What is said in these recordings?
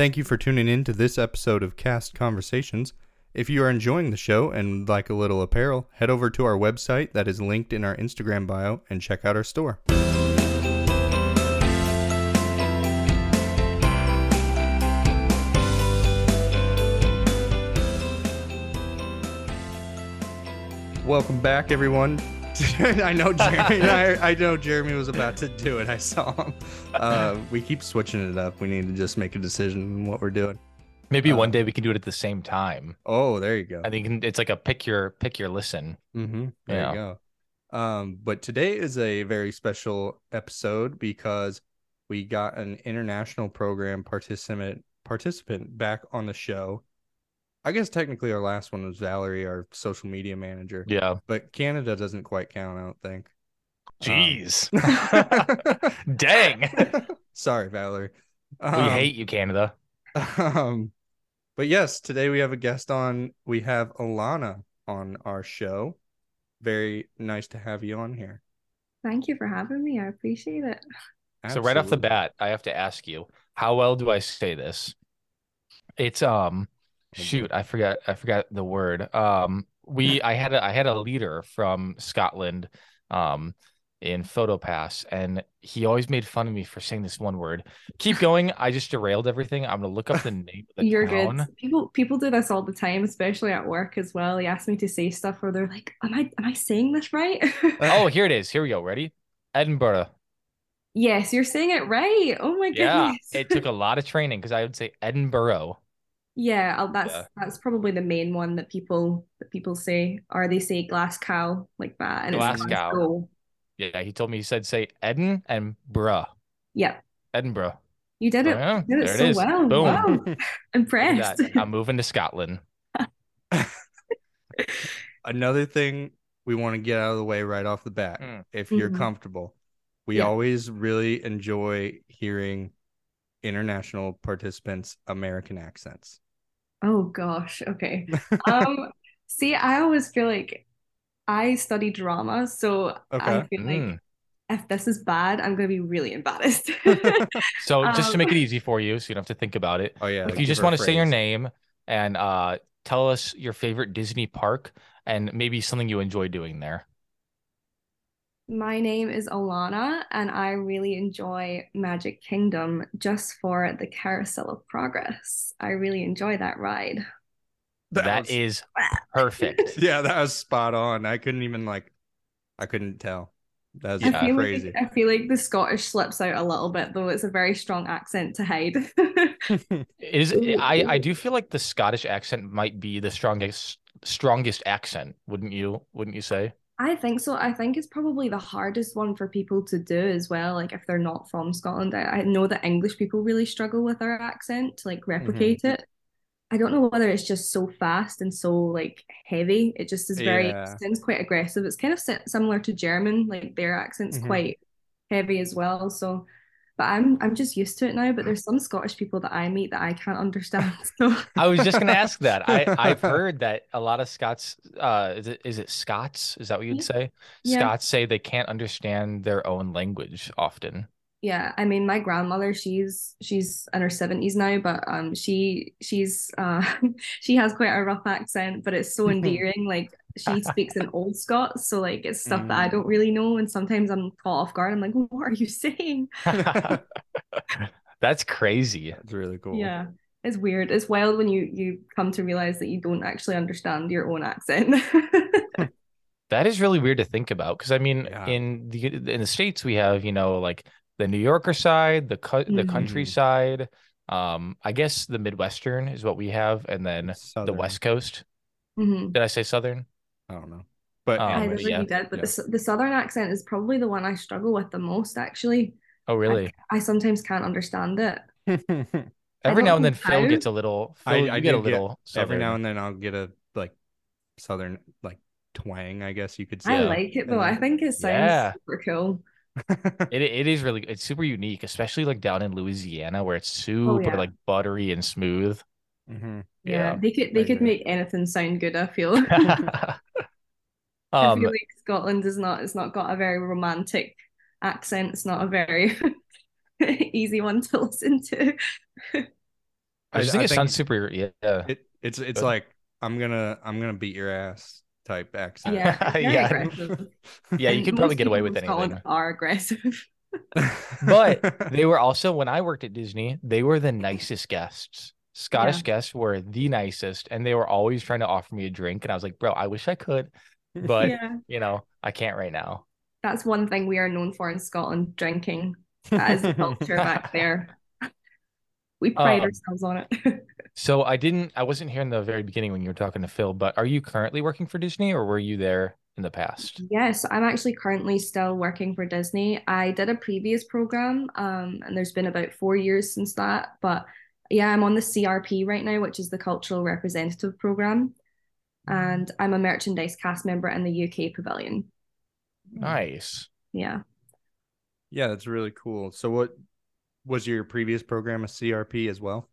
Thank you for tuning in to this episode of Cast Conversations. If you are enjoying the show and like a little apparel, head over to our website that is linked in our Instagram bio and check out our store. Welcome back, everyone. I know Jeremy. I, I know Jeremy was about to do it. I saw him. Uh, we keep switching it up. We need to just make a decision on what we're doing. Maybe Uh, one day we can do it at the same time. Oh, there you go. I think it's like a pick your pick your listen. Mm-hmm. There Yeah. you go. Um, but today is a very special episode because we got an international program participant participant back on the show. I guess technically our last one was Valerie, our social media manager, Yeah. but Canada doesn't quite count. I don't think. Jeez. Um, Dang. Sorry, Valerie. we Um, hate you, Canada. Um, but yes, today we have a guest on. We have Alana on our show. Very nice to have you on here. Thank you for having me. I appreciate it. So right off the bat, I have to ask you, how well do I say this? It's um shoot, I forgot I forgot the word. Um we I had a I had a leader from Scotland um in PhotoPass and he always made fun of me for saying this one word. Keep going. I just derailed everything. I'm gonna look up the name of the You're town. good. People people do this all the time, especially at work as well. They ask me to say stuff where they're like, "Am I am I saying this right?" Oh, here it is. Here we go. Ready? Edinburgh. yes, you're saying it right. Oh my goodness Yeah, it took a lot of training because I would say Edinburgh. Yeah, I'll- that's Yeah. that's probably the main one that people that people say, or they say Glasgow like that, and it's Glasgow. Glasgow. Yeah, he told me he said say Edin and bruh. Yeah. Edinburgh. you did it. Yeah, you did it there it so is. well. Boom. Wow, impressed. I'm moving to Scotland. Another thing we want to get out of the way right off the bat, Mm. if you're Mhm. comfortable, we Yeah. always really enjoy hearing international participants' American accents. Oh gosh, okay. Um, see, I always feel like I study drama, so I Okay. feel like Mm. if this is bad, I'm gonna be really embarrassed. So just to make it Um, easy for you, so you don't have to think about it. Oh yeah, if like you just want to say your name and uh tell us your favorite Disney park and maybe something you enjoy doing there. My name is Alana, and I really enjoy Magic Kingdom just for the Carousel of Progress. I really enjoy that ride. That that was- is perfect. Yeah, that was spot on. I couldn't even like, I couldn't tell. That was Yeah. crazy. like I feel like the Scottish slips out a little bit, though. It's a very strong accent to hide. It is I I do feel like the Scottish accent might be the strongest strongest accent, wouldn't you? Wouldn't you say? I think so. I think it's probably the hardest one for people to do as well. Like if they're not from Scotland, I, I know that English people really struggle with our accent to like replicate it. I don't know whether it's just so fast and so like heavy. It just is very Yeah. sounds quite aggressive. It's kind of similar to German, like their accent's Mhm. quite heavy as well. So, but I'm I'm just used to it now. But there's some Scottish people that I meet that I can't understand. So I was just gonna ask that. I I've heard that a lot of Scots uh is it is it Scots? Is that what you'd Yeah. say? Yeah. Scots say they can't understand their own language often. Yeah, I mean, my grandmother, she's she's in her seventies now, but um, she she's uh she has quite a rough accent, but it's so endearing. Like she speaks in Old Scots, so like it's stuff that I Mm. don't really know, and sometimes I'm caught off guard. I'm like, what are you saying? That's crazy. That's really cool. Yeah, it's weird. It's wild when you you come to realize that you don't actually understand your own accent. That is really weird to think about because I mean, Yeah. in the in the States we have, you know, like the New Yorker side, the cu the countryside. Um, I guess the Midwestern is what we have, and then the West Coast. Mhm. Did I say Southern? I don't know, but Um, I anyway, don't yeah, did, but yeah. the the southern accent is probably the one I struggle with the most. Actually, Oh, really? I sometimes can't understand it. Every now and then Phil gets a little. Phil, I, I get a do get little every now and then I'll get a like southern like twang, I guess you could say. I like it And though. I think it sounds Yeah. super cool. It it is really it's super unique, especially like down in Louisiana where it's super Oh, yeah. like buttery and smooth. Mhm. Yeah, Yeah. they could they I could agree. make anything sound good. I feel. I um, feel like Scotland is not. It's not got a very romantic accent. It's not a very easy one to listen to. I just think I it think sounds super. Yeah. It it's it's Good. like I'm gonna I'm gonna beat your ass type accent. Yeah, Yeah. Yeah, you And could probably get away with in Scotland anything. Are aggressive. But they were also when I worked at Disney, they were the nicest guests. Scottish Yeah. guests were the nicest, and they were always trying to offer me a drink. And I was like, bro, I wish I could, but yeah, you know, I can't right now. that's one thing we are known for in Scotland: drinking. That is the culture back there. We pride Um, ourselves on it. So I didn't, I wasn't here in the very beginning when you were talking to Phil, but are you currently working for Disney or were you there in the past? Yes, I'm actually currently still working for Disney. I did a previous program, um, and there's been about four years since that. But yeah, I'm on the CRP right now, which is the Cultural Representative Program, and I'm a merchandise cast member in the UK Pavilion. Nice. Yeah. yeah, that's really cool. So what was your previous program a CRP as well?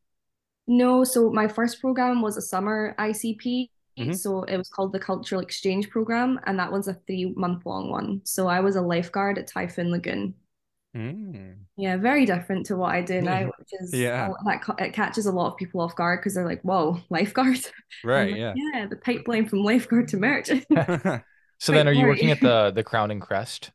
No, so my first program was a summer ICP. Mhm. So it was called the Cultural Exchange Program, and that was a three month long one. So I was a lifeguard at Typhoon Lagoon. Mm. Yeah, very different to what I do now, which is Yeah. that it catches a lot of people off guard because they're like, "Whoa, lifeguard!" Right, like, yeah. yeah, the pipeline from lifeguard to merch. So then are you working at the the Crown and Crest?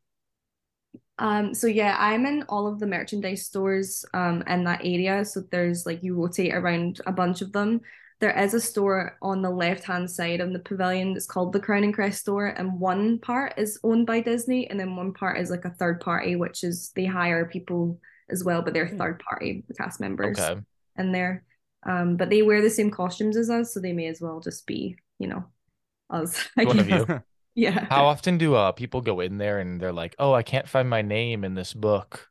Um, so yeah, I'm in all of the merchandise stores um in that area. So there's like you rotate around a bunch of them. There is a store on the left-hand side of the pavilion that's called the Crown and Crest store, and one part is owned by Disney, and then one part is like a third party, which is they hire people as well, but they're Hmm. third party cast members Okay. in there. Um, but they wear the same costumes as us, so they may as well just be, you know, us. One of you. Yeah. How often do uh people go in there and they're like, "Oh, I can't find my name in this book."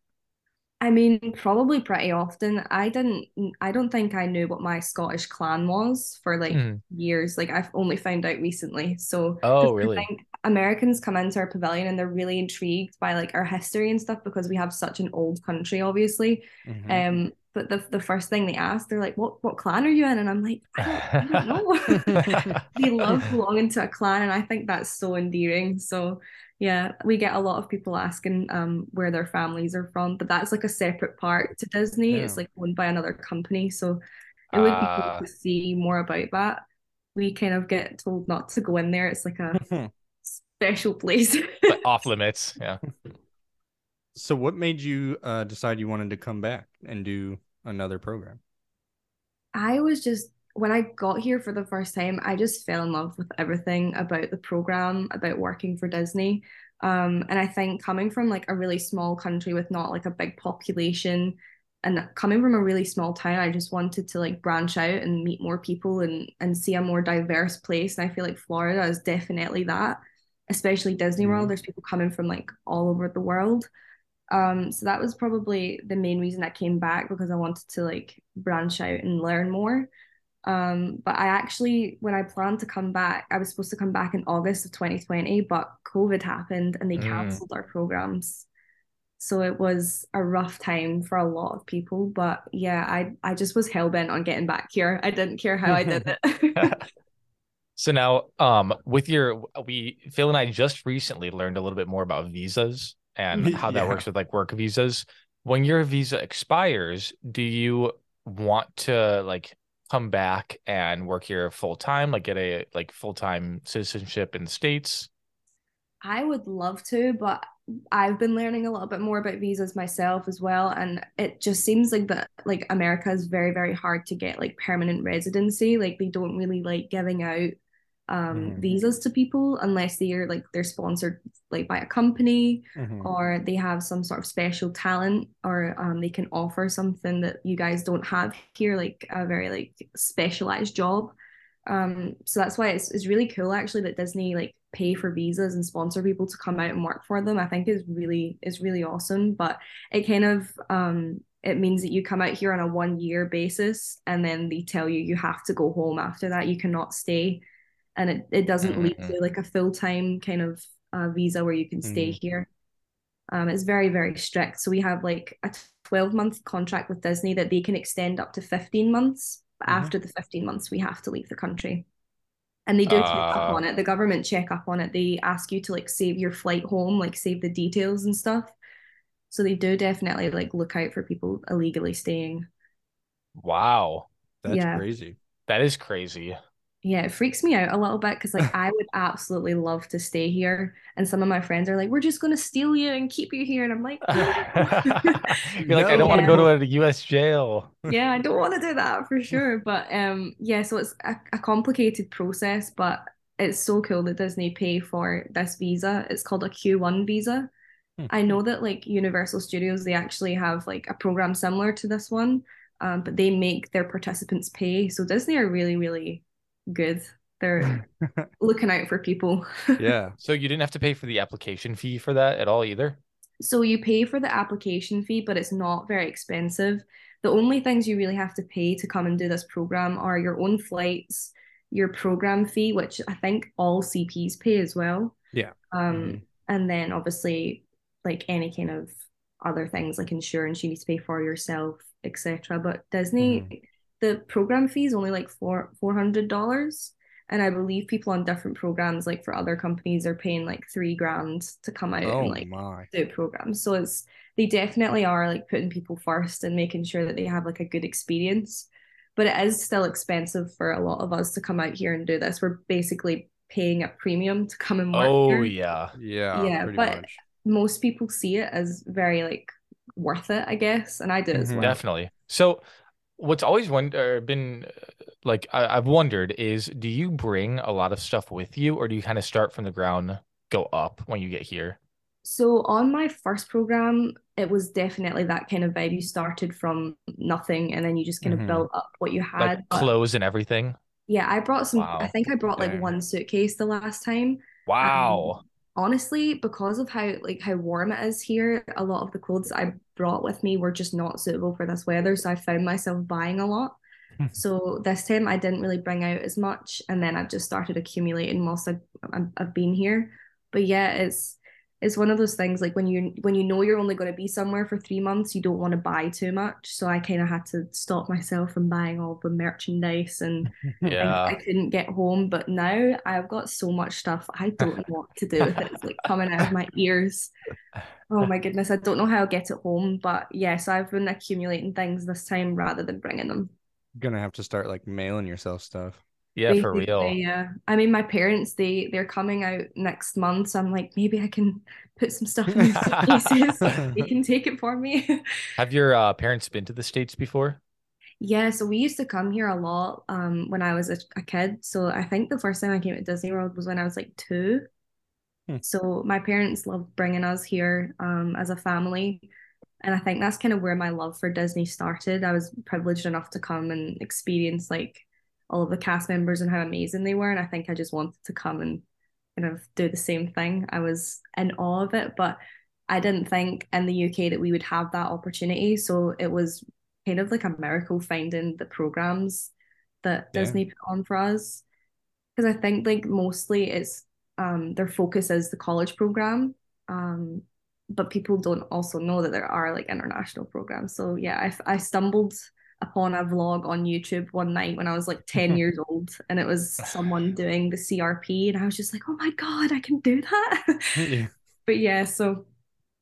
I mean, probably pretty often. I didn't, I don't think I knew what my Scottish clan was for like Hmm. years. Like I've only found out recently. So, Oh, really? think Americans come into our pavilion and they're really intrigued by like our history and stuff because we have such an old country, obviously. Mhm. Um, but the the first thing they ask, they're like, "What what clan are you in?" And I'm like, "I don't, I don't know." they love belonging to a clan, and I think that's so endearing. So yeah, we get a lot of people asking um where their families are from, but that's like a separate part to Disney. It's like owned by another company, so it would be Ah. cool to see more about that. We kind of get told not to go in there. It's like a special place. Like, off limits. Yeah. So what made you uh decide you wanted to come back and do another program? I was just when I got here for the first time, I just fell in love with everything about the program, about working for Disney. Um, and I think coming from like a really small country with not like a big population and coming from a really small town, I just wanted to like branch out and meet more people and and see a more diverse place. And I feel like Florida is definitely that, especially Disney. World. There's people coming from like all over the world. Um, so that was probably the main reason I came back because I wanted to like branch out and learn more. Um, but I actually, when I planned to come back, I was supposed to come back in August of 2020, but COVID happened and they Mm. cancelled our programs. So it was a rough time for a lot of people. But yeah, I I just was hell bent on getting back here. I didn't care how I did it. So now, um, with your, we Phil and I just recently learned a little bit more about visas and how that Yeah. works with like work visas. When your visa expires, do you want to like come back and work here full time, like get a like full time citizenship in the States? I would love to, but I've been learning a little bit more about visas myself as well, and it just seems like that like America is very, very hard to get like permanent residency. Like they don't really like giving out um Mhm. visas to people unless they're like they're sponsored like by a company Mhm. or they have some sort of special talent or um they can offer something that you guys don't have here, like a very like specialized job. Um, so that's why it's it's really cool actually that Disney like pay for visas and sponsor people to come out and work for them. I think is really is really awesome. But it kind of um it means that you come out here on a one year basis and then they tell you you have to go home after that. You cannot stay. And it, it doesn't lead to like a full-time kind of uh, visa where you can stay Mhm. here. Um, it's very, very strict. So we have like a 12 month contract with Disney that they can extend up to 15 months. But Mhm. after the 15 months, we have to leave the country. And they do check up Ah. on it. The government check up on it. They ask you to like save your flight home, like save the details and stuff. So they do definitely like look out for people illegally staying. Wow. That's Yeah. crazy. That is crazy. Yeah, it freaks me out a little bit because like I would absolutely love to stay here, and some of my friends are like, "We're just gonna steal you and keep you here," and I'm like, You're like, I don't want to go to a U.S. jail. yeah, I don't want to do that for sure. But um, yeah, so it's a, a complicated process, but it's so cool that Disney pay for this visa. It's called a Q1 visa. Hmm. I know that like Universal Studios, they actually have like a program similar to this one, um, but they make their participants pay. So Disney are really, really good. They're looking out for people. Yeah. So you didn't have to pay for the application fee for that at all either? So you pay for the application fee, but it's not very expensive. The only things you really have to pay to come and do this program are your own flights, your program fee, which I think all CPs pay as well. Yeah. Um, Mhm. and then obviously like any kind of other things like insurance you need to pay for yourself, etc. But Disney, the program fee is only like four four hundred dollars. And I believe people on different programs, like for other companies, are paying like three grand to come out Oh and like my. do programs. So it's they definitely are like putting people first and making sure that they have like a good experience. But it is still expensive for a lot of us to come out here and do this. We're basically paying a premium to come and work Oh here. yeah. Yeah. Yeah, but- much. Most people see it as very like worth it, I guess, and I do as Mhm. well. Definitely. So, what's always wonder been uh, like I, I've wondered is, do you bring a lot of stuff with you, or do you kind of start from the ground, go up when you get here? So on my first program, it was definitely that kind of vibe. You started from nothing and then you just kind Mhm. of built up what you had. Like clothes and everything. yeah, I brought some, Wow. I think I brought like Dang. one suitcase the last time. Wow. Honestly because of how like how warm it is here a lot of the clothes i brought with me were just not suitable for this weather so i found myself buying a lot. Hmm. So this time i didn't really bring out as much and then i've just started accumulating whilst i've, I've, I've been here. But yeah it's it's one of those things like when you when you know you're only going to be somewhere for three months you don't want to buy too much so i kind of had to stop myself from buying all the merchandise and I, Yeah. I couldn't get home, but now I've got so much stuff. I don't know what to do with it. It's like coming out of my ears. Oh my goodness, I don't know how I'll get it home. But yes, I've been accumulating things this time rather than bringing them. Gonna have to start like mailing yourself stuff. Yeah, for real. Yeah. I mean, my parents they they're coming out next month, so I'm like, maybe I can put some stuff in these suitcases. they can take it for me. Have your uh, parents been to the States before? Yeah, so we used to come here a lot um when I was a, a kid. So I think the first time I came to Disney World was when I was like two. Hmm. So my parents loved bringing us here um as a family. And I think that's kind of where my love for Disney started. I was privileged enough to come and experience like all of the cast members and how amazing they were. And I think I just wanted to come and kind of do the same thing. I was in awe of it, but I didn't think in the UK that we would have that opportunity. So it was kind of like a miracle finding the programs that Yeah. Disney put on for us. Because I think like mostly it's um their focus is the college program. Um but people don't also know that there are like international programs. So yeah, I, I stumbled upon a vlog on YouTube one night when I was like 10 years old and it was someone doing the CRP and I was just like, oh my God, I can do that. yeah. but yeah, so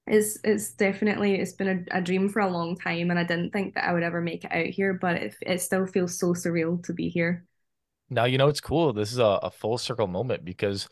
it's it's definitely it's been a, a dream for a long time and I didn't think that I would ever make it out here, but it it still feels so surreal to be here. Now, you know, it's cool. This is a, a full circle moment because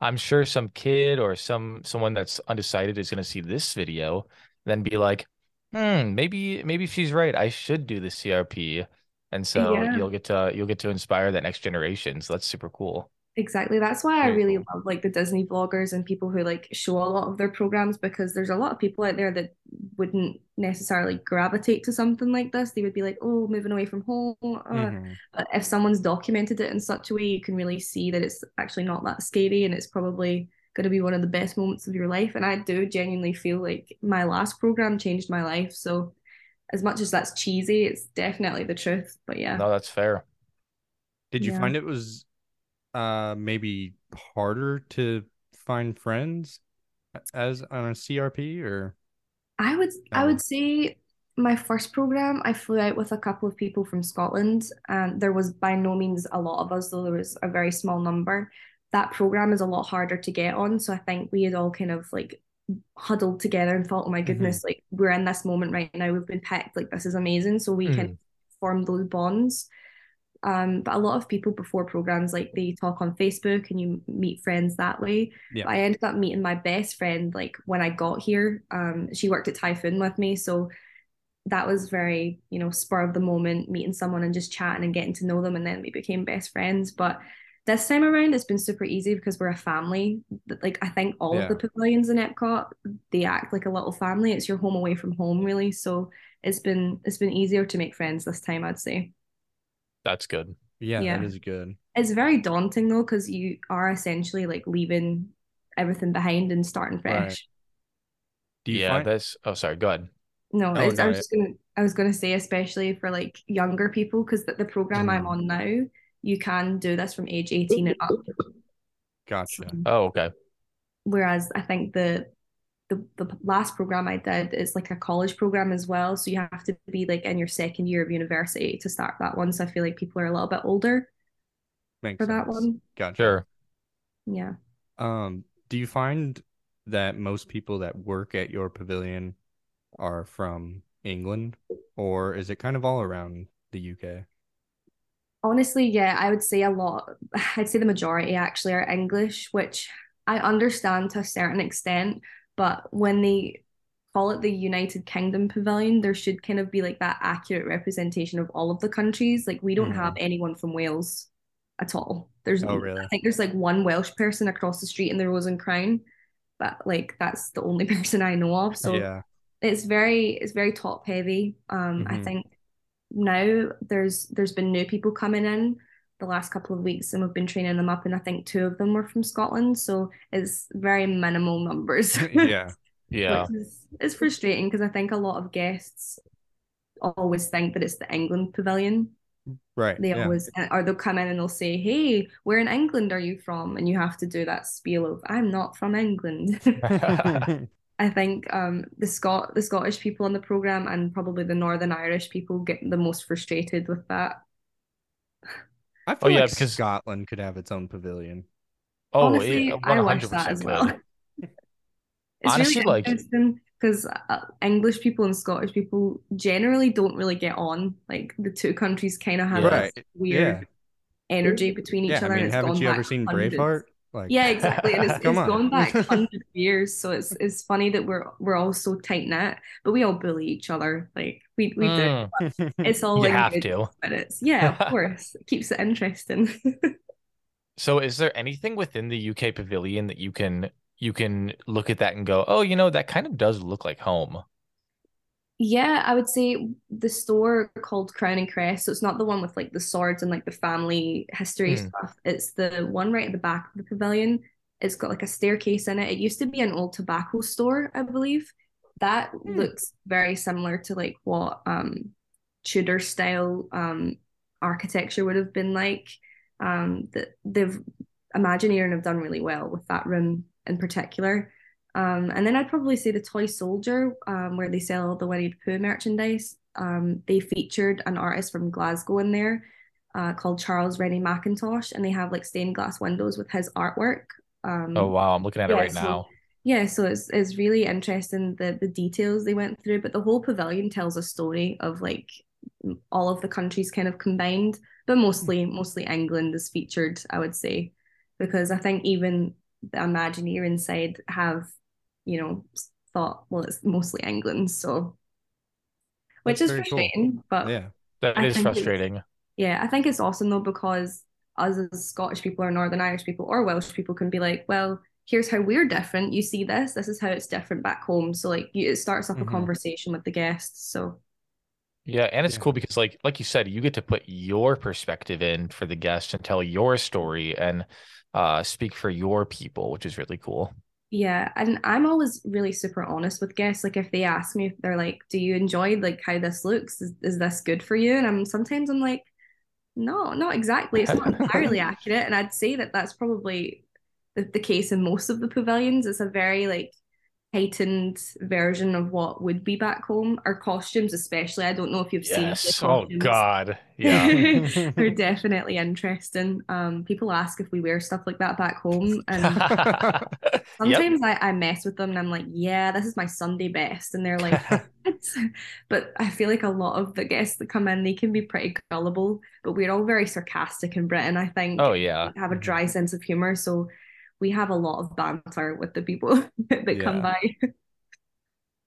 I'm sure some kid or some someone that's undecided is going to see this video, then be like, hmm, maybe maybe she's right. I should do the CRP. And so Yeah. you'll get to you'll get to inspire that next generation. So that's super cool. Exactly. That's why I really love like the Disney vloggers and people who like show a lot of their programs because there's a lot of people out there that wouldn't necessarily gravitate to something like this. They would be like, oh, moving away from home. uh, Mhm. But if someone's documented it in such a way, you can really see that it's actually not that scary and it's probably going to be one of the best moments of your life. And I do genuinely feel like my last program changed my life. So as much as that's cheesy, it's definitely the truth. But yeah. No, that's fair. Did you Yeah. find it was uh maybe harder to find friends as on a CRP or I would I would say my first program I flew out with a couple of people from Scotland and there was by no means a lot of us though there was a very small number. That program is a lot harder to get on so I think we had all kind of like huddled together and thought oh my goodness like we're in this moment right now we've been picked like this is amazing so we can form those bonds. Um, but a lot of people before programs like they talk on Facebook and you meet friends that way. Yeah. I ended up meeting my best friend like when I got here. Um, she worked at Typhoon with me, so that was very you know spur of the moment, meeting someone and just chatting and getting to know them, and then we became best friends. But this time around, it's been super easy because we're a family. Like I think all Yeah. of the pavilions in Epcot, they act like a little family. It's your home away from home, really. So it's been it's been easier to make friends this time, I'd say. That's good. Yeah, Yeah. that is good. It's very daunting though, because you are essentially like leaving everything behind and starting fresh. Right. Do you yeah, find that's. Oh, sorry. Go ahead. No, Oh, it's, I was just gonna I was gonna say especially for like younger people because the, the program I'm Mhm. on now, you can do this from age 18 and up. gotcha? Oh, okay. Whereas I think the the the last program I did is like a college program as well. So you have to be like in your second year of university to start that one. So I feel like people are a little bit older Makes for that one. Gotcha. Sure. Yeah. Um, do you find that most people that work at your pavilion are from England, or is it kind of all around the UK? Honestly, yeah, I would say a lot. I'd say the majority actually are English, which I understand to a certain extent. But when they call it the United Kingdom Pavilion, there should kind of be like that accurate representation of all of the countries. Like we don't Mhm. have anyone from Wales at all. There's, Oh, really? I think there's like one Welsh person across the street in the Rose and Crown, but like that's the only person I know of. So yeah, it's very it's very top heavy. Um, I Mhm. think now there's there's been new people coming in the last couple of weeks, and we've been training them up, and I think two of them were from Scotland, so it's very minimal numbers. yeah, Yeah. is is frustrating because I think a lot of guests always think that it's the England pavilion. right. They yeah. always uh, or they'll come in and they'll say, "Hey, where in England are you from?" And you have to do that spiel of, "I'm not from England." I think um, the Scot the Scottish people in the program and probably the Northern Irish people get the most frustrated with that. I feel yeah, like because- Scotland could have its own pavilion. Oh, Honestly, yeah, I wish 100% that as well. It's Honestly, really like- interesting because uh, English people and Scottish people generally don't really get on. Like the two countries kind of have Yeah. this Right. weird energy between each Yeah, other. I mean, and it's haven't gone you ever seen hundreds. Braveheart? Like, Yeah, exactly. And it's, it's Come on. gone back hundreds of years. So it's it's funny that we're we're all so tight knit, but we all bully each other. Like we we do. Mm, It's all you in have good But it's Yeah, of course. It keeps it interesting. So, is there anything within the UK pavilion that you can you can look at that and go, oh, you know, that kind of does look like home? Yeah, I would say the store called Crown and Crest. So it's not the one with like the swords and like the family history Hmm. stuff. It's the one right at the back of the pavilion. It's got like a staircase in it. It used to be an old tobacco store, I believe. That Hmm. looks very similar to like what um Tudor style um architecture would have been like. Um that they've Imagineering have done really well with that room in particular. Um, and then I'd probably say the Toy Soldier, um, where they sell the Winnie the Pooh merchandise. Um, they featured an artist from Glasgow in there uh, called Charles Rennie Mackintosh, and they have like stained glass windows with his artwork. Um, Oh, wow. I'm looking at it right so- now. yeah, so it's it's really interesting the the details they went through, but the whole pavilion tells a story of like all of the countries kind of combined, but mostly mostly England is featured, I would say, because I think even the Imagineering side have, you know, thought well it's mostly England, so which That's is very cool. frustrating, but yeah, That I is think it's- frustrating. yeah, I think it's awesome though because us as Scottish people or Northern Irish people or Welsh people can be like, well, here's how we're different. You see this, this is how it's different back home. So like you, it starts up Mhm. a conversation with the guests. So Yeah, and it's Yeah. cool because like like you said, you get to put your perspective in for the guest and tell your story and uh speak for your people, which is really cool. Yeah, and I'm always really super honest with guests. Like if they ask me if they're like, do you enjoy like how this looks? Is, is this good for you? And I'm sometimes I'm like, no, not exactly. It's not entirely accurate. And I'd say that that's probably the, the case in most of the pavilions. It's a very like heightened version of what would be back home. Our costumes, especially, I don't know if you've seen Yes. Oh. God. Yeah. They're definitely interesting. Um, people ask if we wear stuff like that back home, and Yep. sometimes I, I mess with them and I'm like, yeah, this is my Sunday best. And they're like, "What?" but I feel like a lot of the guests that come in, they can be pretty gullible, but we're all very sarcastic in Britain, I think. Oh yeah. We have a dry sense of humor. So we have a lot of banter with the people that come by.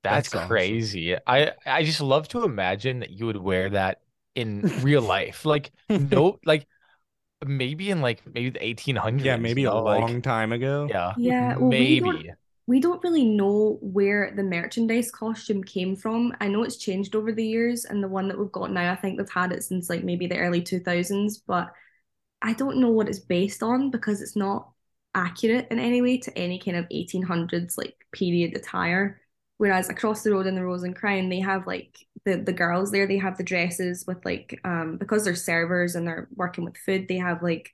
That's, That's awesome. crazy. I I just love to imagine that you would wear that in real life. Like no like maybe in like maybe the 1800s. yeah, maybe you a like, long time ago. yeah. Yeah, well, we don't- maybe. we don't really know where the merchandise costume came from. I know it's changed over the years, and the one that we've got now, I think they've had it since like maybe the early 2000s, but I don't know what it's based on because it's not accurate in any way to any kind of 1800s like period attire. Whereas across the road in the Rose and Crown, they have like the the girls there, they have the dresses with like um because they're servers and they're working with food, they have like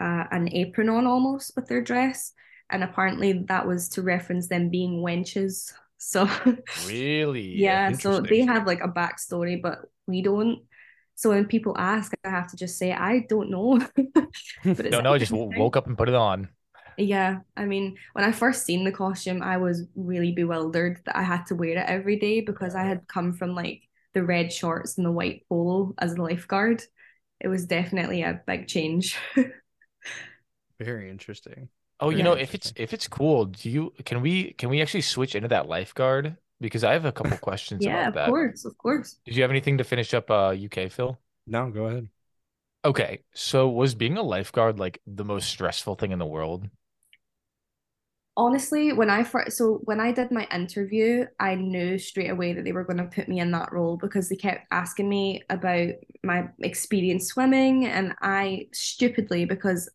uh, an apron on almost with their dress and apparently that was to reference them being wenches. So Really? yeah, so they have like a backstory, but we don't. So when people ask, I have to just say I don't know. But No, no, I just woke up and put it on. Yeah, I mean, when I first seen the costume, I was really bewildered that I had to wear it every day because I had come from like the red shorts and the white polo as a lifeguard. It was definitely a big change. Very interesting. Oh, you Very know, if it's if it's cool, do you can we can we actually switch into that lifeguard? Because I have a couple questions Yeah, about of that. course, of course. Did you have anything to finish up uh UK, Phil? No, go ahead. Okay, so was being a lifeguard like the most stressful thing in the world? Honestly, when I first, so when I did my interview, I knew straight away that they were going to put me in that role because they kept asking me about my experience swimming, and I stupidly, because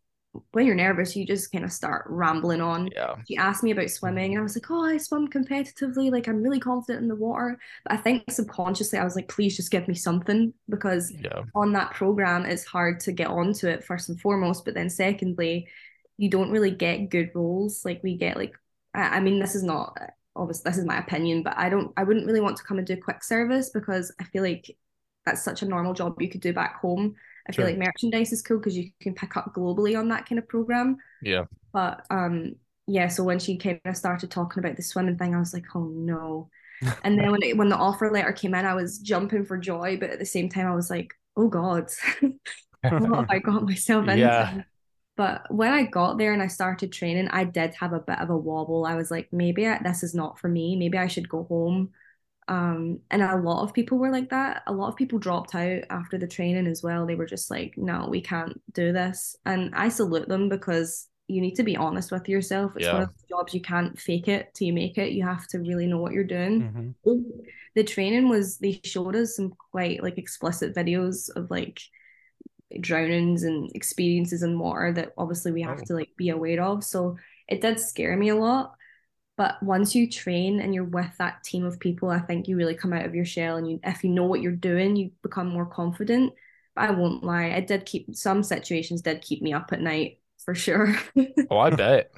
when you're nervous, you just kind of start rambling on. Yeah. She asked me about swimming, and I was like, "Oh, I swim competitively. Like I'm really confident in the water." But I think subconsciously, I was like, "Please just give me something," because Yeah. on that program, it's hard to get onto it first and foremost, but then secondly, you don't really get good roles. Like we get like, I, I mean, this is not obviously this is my opinion, but I don't, I wouldn't really want to come and do quick service because I feel like that's such a normal job you could do back home. I Sure. feel like merchandise is cool because you can pick up globally on that kind of program. Yeah. But um, yeah. So when she kind of started talking about the swimming thing, I was like, oh no. And then when it, when the offer letter came in, I was jumping for joy, but at the same time, I was like, oh God, what have I got myself into? Yeah. But when I got there and I started training, I did have a bit of a wobble. I was like, maybe I, this is not for me. Maybe I should go home. Um, and a lot of people were like that. A lot of people dropped out after the training as well. They were just like, no, we can't do this. And I salute them because you need to be honest with yourself. It's one of the jobs you can't fake it till you make it. You have to really know what you're doing Mhm. the training was they showed us some quite like explicit videos of like drownings and experiences in water that obviously we have Oh. to like be aware of so it did scare me a lot but once you train and you're with that team of people i think you really come out of your shell and you if you know what you're doing you become more confident but i won't lie it did keep some situations did keep me up at night for sure Oh, I bet.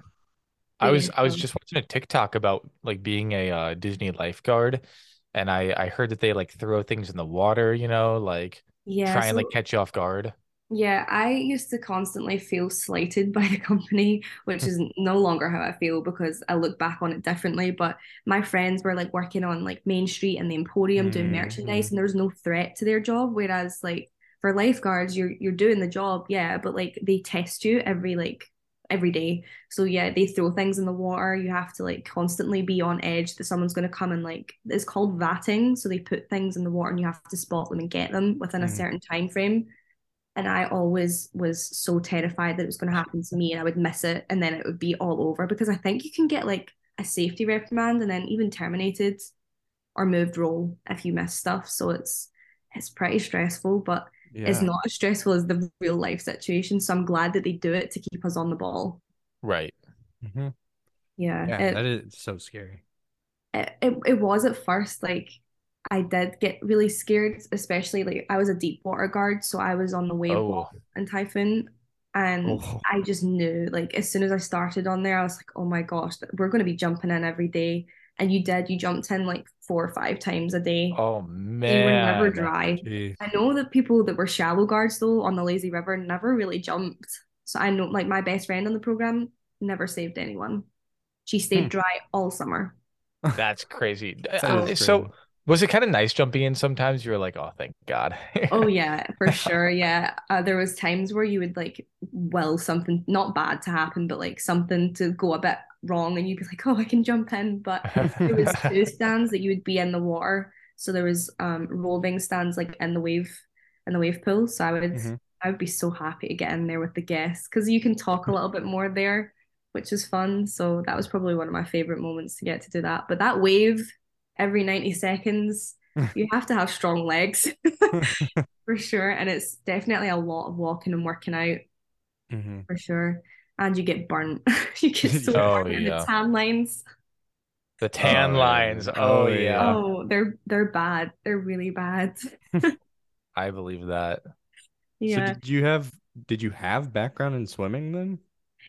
I was I was just watching a TikTok about like being a uh, Disney lifeguard, and I I heard that they like throw things in the water, you know, like yeah try and like catch you off guard. Yeah, I used to constantly feel slighted by the company, which is no longer how I feel because I look back on it differently. But my friends were like working on like Main Street and the Emporium doing merchandise, Mhm. and there was no threat to their job. Whereas like for lifeguards, you're you're doing the job, yeah, but like they test you every like every day. So yeah, they throw things in the water. You have to like constantly be on edge that someone's going to come and like it's called vatting. So they put things in the water and you have to spot them and get them within a Mhm. certain time frame. And I always was so terrified that it was going to happen to me and I would miss it and then it would be all over because I think you can get like a safety reprimand and then even terminated or moved role if you miss stuff. So it's it's pretty stressful, but it's not as stressful as the real life situation. So I'm glad that they do it to keep us on the ball. Right. Mhm. Yeah. Yeah, it- that is so scary. it, it, it was at first like I did get really scared, especially like I was a deep water guard, so I was on the wave Oh. wall in Typhoon, and Oh. I just knew like as soon as I started on there, I was like, oh my gosh, we're going to be jumping in every day. and you did, you jumped in like four or five times a day. Oh man, you were never dry. Jeez. I know that people that were shallow guards though on the lazy river never really jumped. So I know like my best friend on the program never saved anyone. She stayed Hmm. dry all summer. That's crazy. That Uh, so crazy. Was it kind of nice jumping in sometimes? You were like, oh, thank God. Oh yeah, for sure. Yeah. Uh, there was times where you would like well, something not bad to happen, but like something to go a bit wrong and you'd be like, Oh, I can jump in. But it was two stands that you would be in the water. So there was um roving stands like in the wave in the wave pool. So I would Mhm. I would be so happy to get in there with the guests because you can talk a little bit more there, which is fun. So that was probably one of my favorite moments to get to do that. But that wave every 90 seconds, you have to have strong legs for sure. And it's definitely a lot of walking and working out Mhm. for sure. And you get burnt. you get so Oh, burnt in yeah. the tan lines. the tan Oh, lines. Oh, Oh, yeah. yeah. Oh, they're they're bad. They're really bad. I believe that. Yeah. So did you have did you have background in swimming then?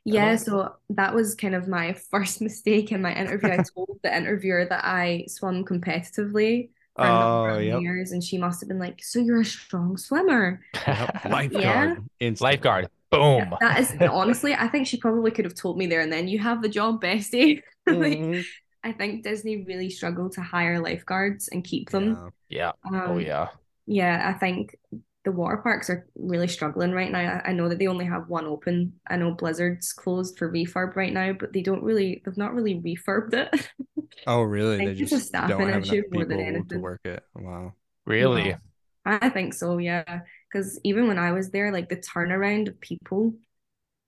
Yeah, so that was kind of my first mistake in my interview. I told the interviewer that I swum competitively for a number Oh, of yep. years, and she must have been like, "So you're a strong swimmer?" Lifeguard. Yeah. instantly. Lifeguard. Boom. That is honestly, I think she probably could have told me there and then, "You have the job, bestie." Like, Mhm. I think Disney really struggled to hire lifeguards and keep them. Yeah. Yeah. Oh Um, yeah. Yeah, I think the water parks are really struggling right now. I, I know that they only have one open. I know Blizzard's closed for refurb right now, but they don't really, they've not really refurbed it. Oh, really? They it's a just staffing don't have issue enough more than people to work it. Wow. Really? Yeah. I think so, yeah. Because even when I was there, like the turnaround of people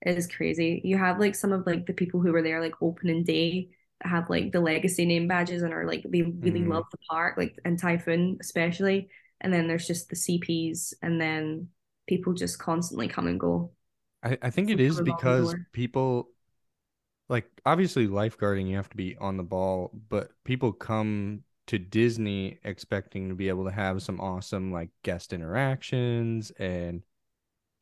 is crazy. You have like some of like the people who were there like opening day that have like the legacy name badges and are like they really Mhm. love the park, like in Typhoon especially. And then there's just the CPs and then people just constantly come and go. I, I think it is because people like obviously lifeguarding you have to be on the ball, but people come to Disney expecting to be able to have some awesome like guest interactions and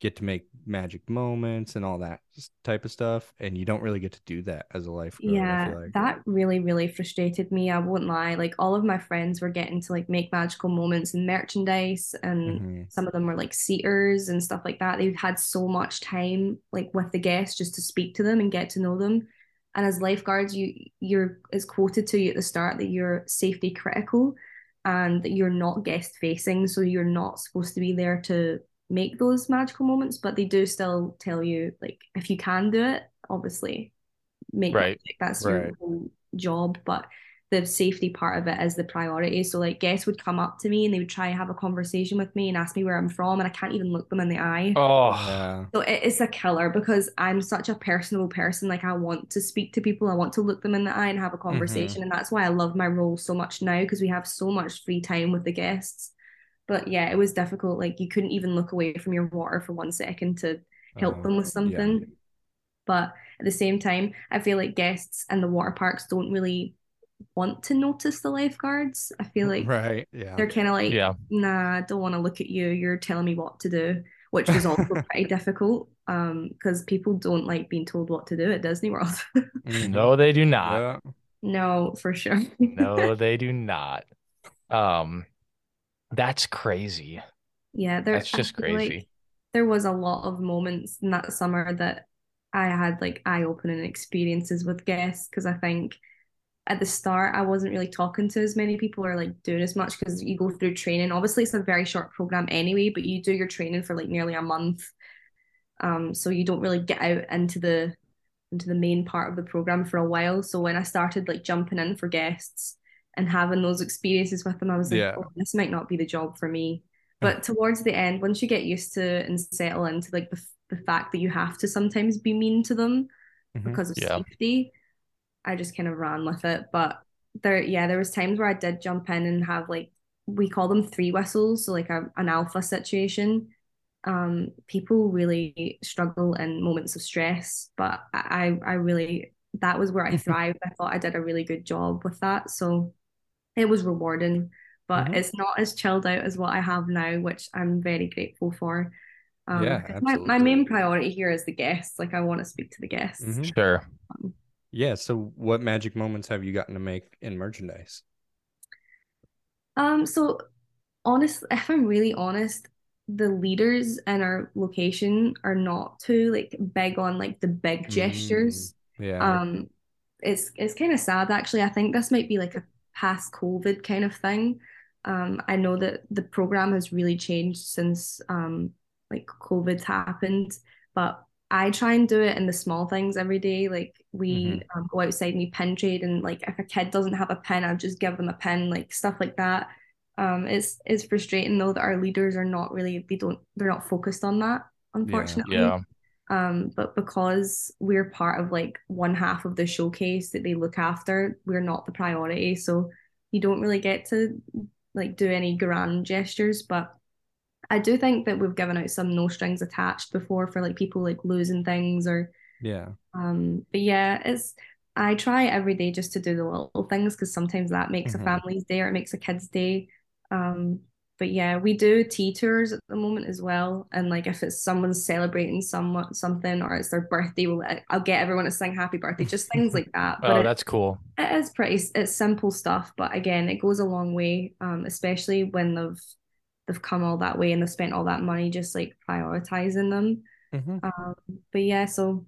get to make magic moments and all that type of stuff. And you don't really get to do that as a lifeguard. I Yeah, like. that really, really frustrated me. I won't lie. Like all of my friends were getting to like make magical moments and merchandise, and Mhm. some of them were like seaters and stuff like that. They've had so much time like with the guests just to speak to them and get to know them. And as lifeguards, you you're it's quoted to you at the start that you're safety critical and that you're not guest facing, so you're not supposed to be there to make those magical moments, but they do still tell you like if you can do it, obviously make Right. magic. That's Right. your whole job, but the safety part of it is the priority. So like guests would come up to me and they would try and have a conversation with me and ask me where I'm from, and I can't even look them in the eye. Oh, Yeah. So it, it's a killer because I'm such a personable person. Like I want to speak to people, I want to look them in the eye and have a mm-hmm. conversation, and that's why I love my role so much now because we have so much free time with the guests. But yeah, it was difficult. Like you couldn't even look away from your water for one second to help Oh, them with yeah. something. But at the same time, I feel like guests and the water parks don't really want to notice the lifeguards. I feel like Right. Yeah. they're kind of like, yeah. nah, I don't want to look at you. You're telling me what to do, which was also pretty difficult um because people don't like being told what to do at Disney World. Mhm. No, they do not. Yeah. no, for sure. No, they do not. Um, that's crazy. Yeah, there, That's just feel like crazy. there was a lot of moments in that summer that I had like eye-opening experiences with guests because I think at the start I wasn't really talking to as many people or like doing as much because you go through training. Obviously, it's a very short program anyway, but you do your training for like nearly a month. Um, so you don't really get out into the into the main part of the program for a while. So when I started like jumping in for guests and having those experiences with them, I was like, Yeah. oh, this might not be the job for me. But towards the end, once you get used to and settle into like the, the fact that you have to sometimes be mean to them Mhm. because of Yeah. safety, I just kind of ran with it. But there, yeah, there was times where I did jump in and have like we call them three whistles, so like a, an alpha situation. Um, people really struggle in moments of stress, but I, I really that was where I thrived. I thought I did a really good job with that, so it was rewarding. But Mhm. it's not as chilled out as what I have now, which I'm very grateful for. Um, Yeah, 'cause my, my main priority here is the guests. Like I want to speak to the guests. Mhm. Sure. Yeah. So, what magic moments have you gotten to make in merchandise? Um, so honest, if I'm really honest, the leaders in our location are not too like big on like the big gestures. Mm, yeah. Um, it's it's kind of sad actually. I think this might be like a past COVID kind of thing. Um, I know that the program has really changed since um like COVID's happened, but I try and do it in the small things every day. Like we Mhm. um, go outside and we pin trade, and like if a kid doesn't have a pen, I'll just give them a pen, like stuff like that. Um, it's it's frustrating though that our leaders are not really they don't they're not focused on that, unfortunately. Yeah. Um, but because we're part of like one half of the showcase that they look after, we're not the priority. So you don't really get to like do any grand gestures, but I do think that we've given out some no strings attached before for like people like losing things or Yeah. um but yeah, it's I try every day just to do the little things because sometimes that makes a Mhm. family's day or it makes a kid's day. Um but yeah, we do tea tours at the moment as well. And like if it's someone's celebrating someone something or it's their birthday, we'll, I'll get everyone to sing happy birthday, just things like that. But Oh, it- that's cool. it is pretty it's simple stuff, but again, it goes a long way, um, especially when they've they've come all that way and they've spent all that money just like prioritizing them. Mhm. Um, but yeah, so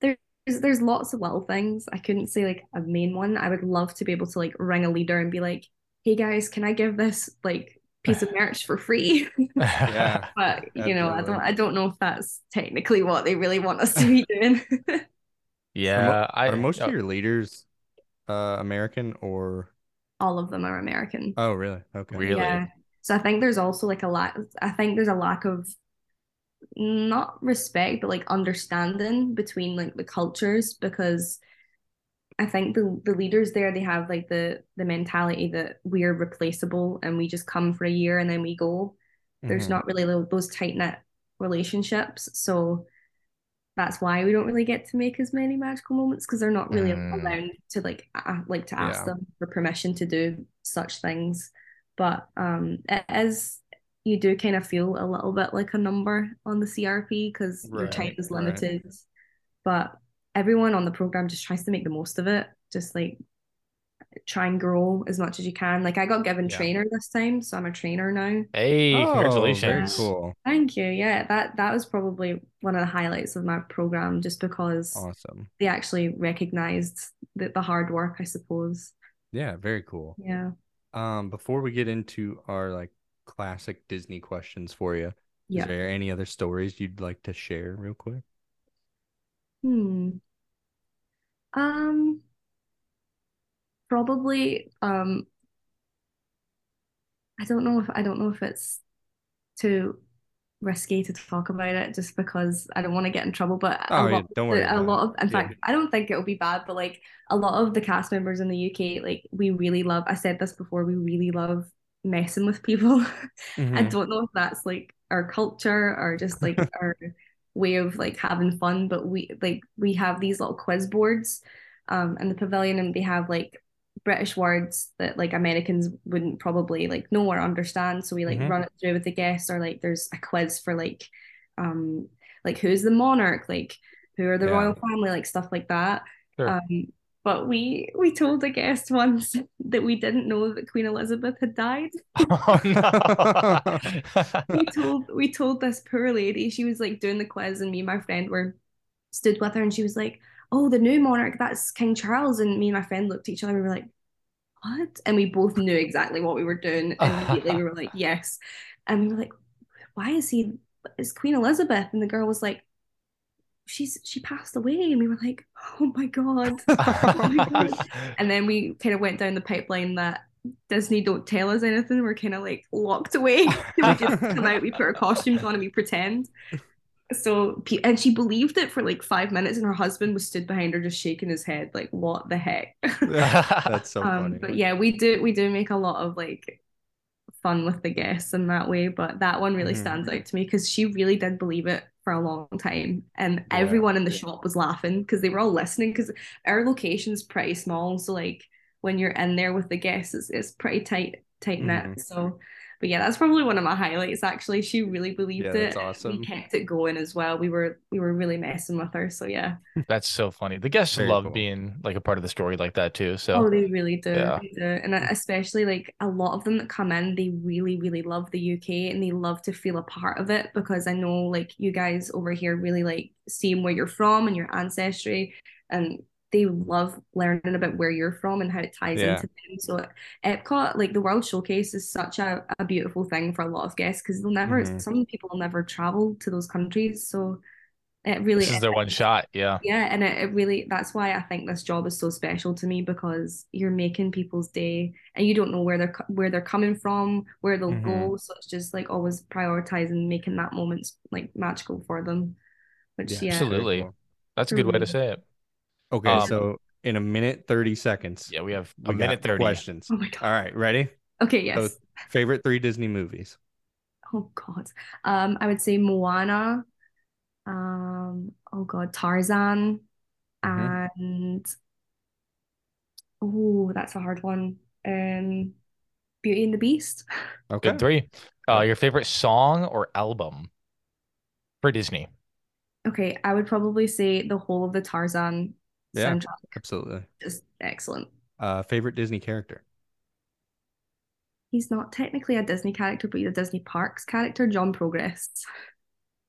there's there's lots of little things. I couldn't say like a main one. I would love to be able to like ring a leader and be like, hey guys, can I give this like piece of merch for free? Yeah. But you know, I don't I don't know if that's technically what they really want us to be doing. Yeah, I Are most uh, of your leaders uh American or? all of them are American. Oh, really? Okay. Really? Yeah. So I think there's also like a lack, I think there's a lack of not respect, but like understanding between like the cultures because I think the the leaders there they have like the the mentality that we're replaceable and we just come for a year and then we go. There's Mhm. not really those tight knit relationships, so that's why we don't really get to make as many magical moments because they're not really Mm. allowed to like uh, like to ask Yeah. them for permission to do such things. But um, it is you do kind of feel a little bit like a number on the CRP because your time Right, is right. limited. But everyone on the program just tries to make the most of it. Just like try and grow as much as you can. Like I got given Yeah. trainer this time, so I'm a trainer now. Hey, Oh, very congratulations. cool. Thank you. Yeah, that that was probably one of the highlights of my program, just because Awesome. they actually recognized the, the hard work, I suppose. Yeah, very cool. Yeah. Um, before we get into our like classic Disney questions for you, Yeah. is there any other stories you'd like to share real quick? Hmm. Um, probably um I don't know if I don't know if it's too risky to talk about it just because I don't want to get in trouble, but a Oh, yeah, lot don't worry a lot of in Yeah. fact I don't think it'll be bad, but like a lot of the cast members in the UK, like we really love I said this before, we really love messing with people. I Mhm. don't know if that's like our culture or just like our way of like having fun, but we like we have these little quiz boards um in the pavilion and they have like British words that like Americans wouldn't probably like know or understand. So we like Mhm. run it through with the guests or like there's a quiz for like um like who's the monarch, like who are the Yeah. royal family, like stuff like that. Sure. Um but we we told a guest once that we didn't know that Queen Elizabeth had died. Oh we told we told this poor lady she was like doing the quiz and me and my friend were stood with her and she was like oh the new monarch that's king charles. And me and my friend looked at each other and we were like what? And we both knew exactly what we were doing and immediately. We were like yes. And we were like why is he is queen elizabeth? And the girl was like she's she passed away and we were like oh my god oh my god and then we kind of went down the pipeline that Disney don't tell us anything. We're kind of like locked away. we just come out, we put our costumes on, and we pretend. So, and she believed it for like five minutes, and her husband was stood behind her, just shaking his head, like, "What the heck?" That's so um, funny. but yeah, we do we do make a lot of like fun with the guests in that way. But that one really Mhm. stands out to me because she really did believe it for a long time, and Yeah. everyone in the shop was laughing because they were all listening. Because our location's pretty small, so like when you're in there with the guests, it's, it's pretty tight tight knit. Mhm. So But yeah, that's probably one of my highlights. Actually, she really believed Yeah, it. that's awesome. We kept it going as well. We were we were really messing with her. So yeah. That's so funny. The guests Very love cool. being like a part of the story like that too. So Oh, they really do. yeah. They do. And uh, especially like a lot of them that come in, they really, really love the UK and they love to feel a part of it because I know like you guys over here really like seeing where you're from and your ancestry and they love learning about where you're from and how it ties Yeah. into them. So Epcot, like the World Showcase is such a, a beautiful thing for a lot of guests because they'll never Mhm. some people will never travel to those countries. So it really this is their one shot. Yeah. yeah, and it, it really that's why I think this job is so special to me because you're making people's day and you don't know where they're where they're coming from, where they'll Mhm. go. So it's just like always prioritizing making that moment like magical for them. Which Yeah, yeah, Absolutely. That's a good way to say it. Okay, Um, so in a minute thirty seconds, Yeah, we have a we minute 30. questions. Oh my god. All right, ready? Okay, yes. Favorite three Disney movies? Oh god. Um, I would say Moana. Um, oh god, Tarzan, Mhm. and oh, that's a hard one. Um, Beauty and the Beast. Okay. Good three. Uh, your favorite song or album for Disney? Okay, I would probably say the whole of the Tarzan Yeah. soundtrack Absolutely. is excellent. Uh, favorite Disney character? He's not technically a Disney character, but he's a Disney Parks character, John Progress.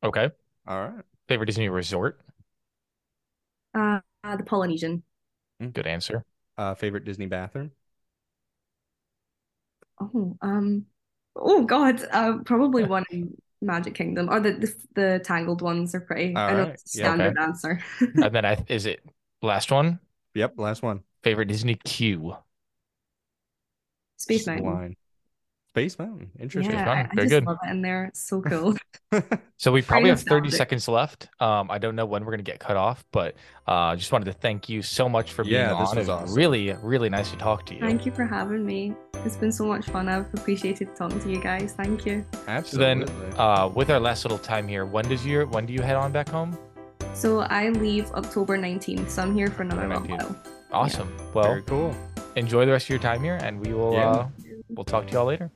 Okay. All right. Favorite Disney resort? Uh, uh, the Polynesian. Good answer. Uh, favorite Disney bathroom? Oh, um, oh God, uh, probably one in Magic Kingdom or the the, the Tangled ones are pretty. All I know right, it's yeah. standard answer. And then I is it last one? Yep. Last one. Favorite Disney queue? Space Mountain. Line. Space Mountain. Interesting. Yeah, Mountain. I, I Very just good. love it in there. It's so cool. So we probably have 30 seconds left. Um, I don't know when we're gonna get cut off, but uh, just wanted to thank you so much for being Yeah, this on. was awesome. Really, really nice to talk to you. Thank you for having me. It's been so much fun. I've appreciated talking to you guys. Thank you. Absolutely. So then, uh, with our last little time here, when does your when do you head on back home? So I leave October 19th, so I'm here for another little 19th. while. Awesome. Well, Very cool. enjoy the rest of your time here, and we will Yeah. uh, we'll talk to y'all later.